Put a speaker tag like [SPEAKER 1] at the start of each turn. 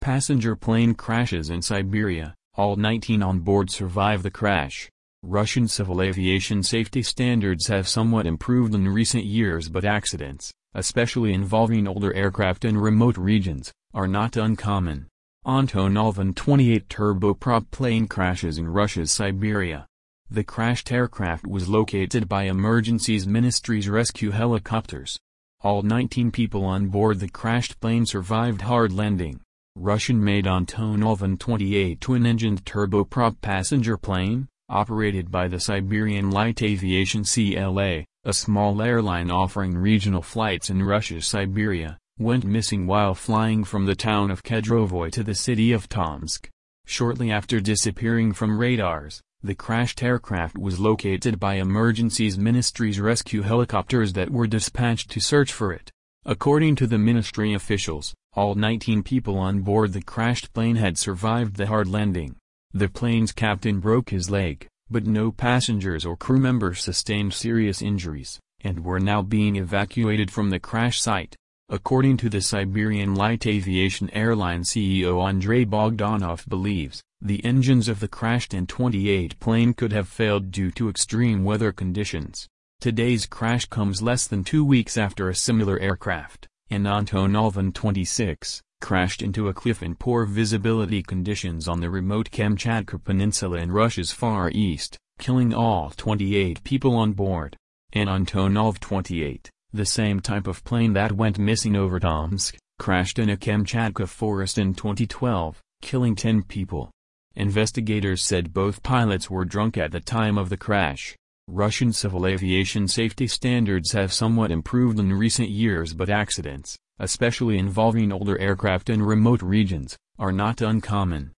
[SPEAKER 1] Passenger plane crashes in Siberia, all 19 on board survive the crash. Russian civil aviation safety standards have somewhat improved in recent years but accidents, especially involving older aircraft in remote regions, are not uncommon. Antonov An-28 turboprop plane crashes in Russia's Siberia. The crashed aircraft was located by Emergencies Ministry's rescue helicopters. All 19 people on board the crashed plane survived hard landing. Russian-made Antonov An-28 twin-engined turboprop passenger plane, operated by the Siberian Light Aviation CLA, a small airline offering regional flights in Russia's Siberia, went missing while flying from the town of Kedrovoy to the city of Tomsk. Shortly after disappearing from radars, the crashed aircraft was located by Emergencies Ministry's rescue helicopters that were dispatched to search for it. According to the ministry officials, all 19 people on board the crashed plane had survived the hard landing. The plane's captain broke his leg, but no passengers or crew members sustained serious injuries, and were now being evacuated from the crash site. According to the Siberian Light Aviation Airline CEO Andrei Bogdanov believes, the engines of the crashed An-28 plane could have failed due to extreme weather conditions. Today's crash comes less than two weeks after a similar aircraft, an Antonov An-26, crashed into a cliff in poor visibility conditions on the remote Kamchatka Peninsula in Russia's far east, killing all 28 people on board. An Antonov 28, the same type of plane that went missing over Tomsk, crashed in a Kamchatka forest in 2012, killing 10 people. Investigators said both pilots were drunk at the time of the crash. Russian civil aviation safety standards have somewhat improved in recent years but accidents, especially involving older aircraft in remote regions, are not uncommon.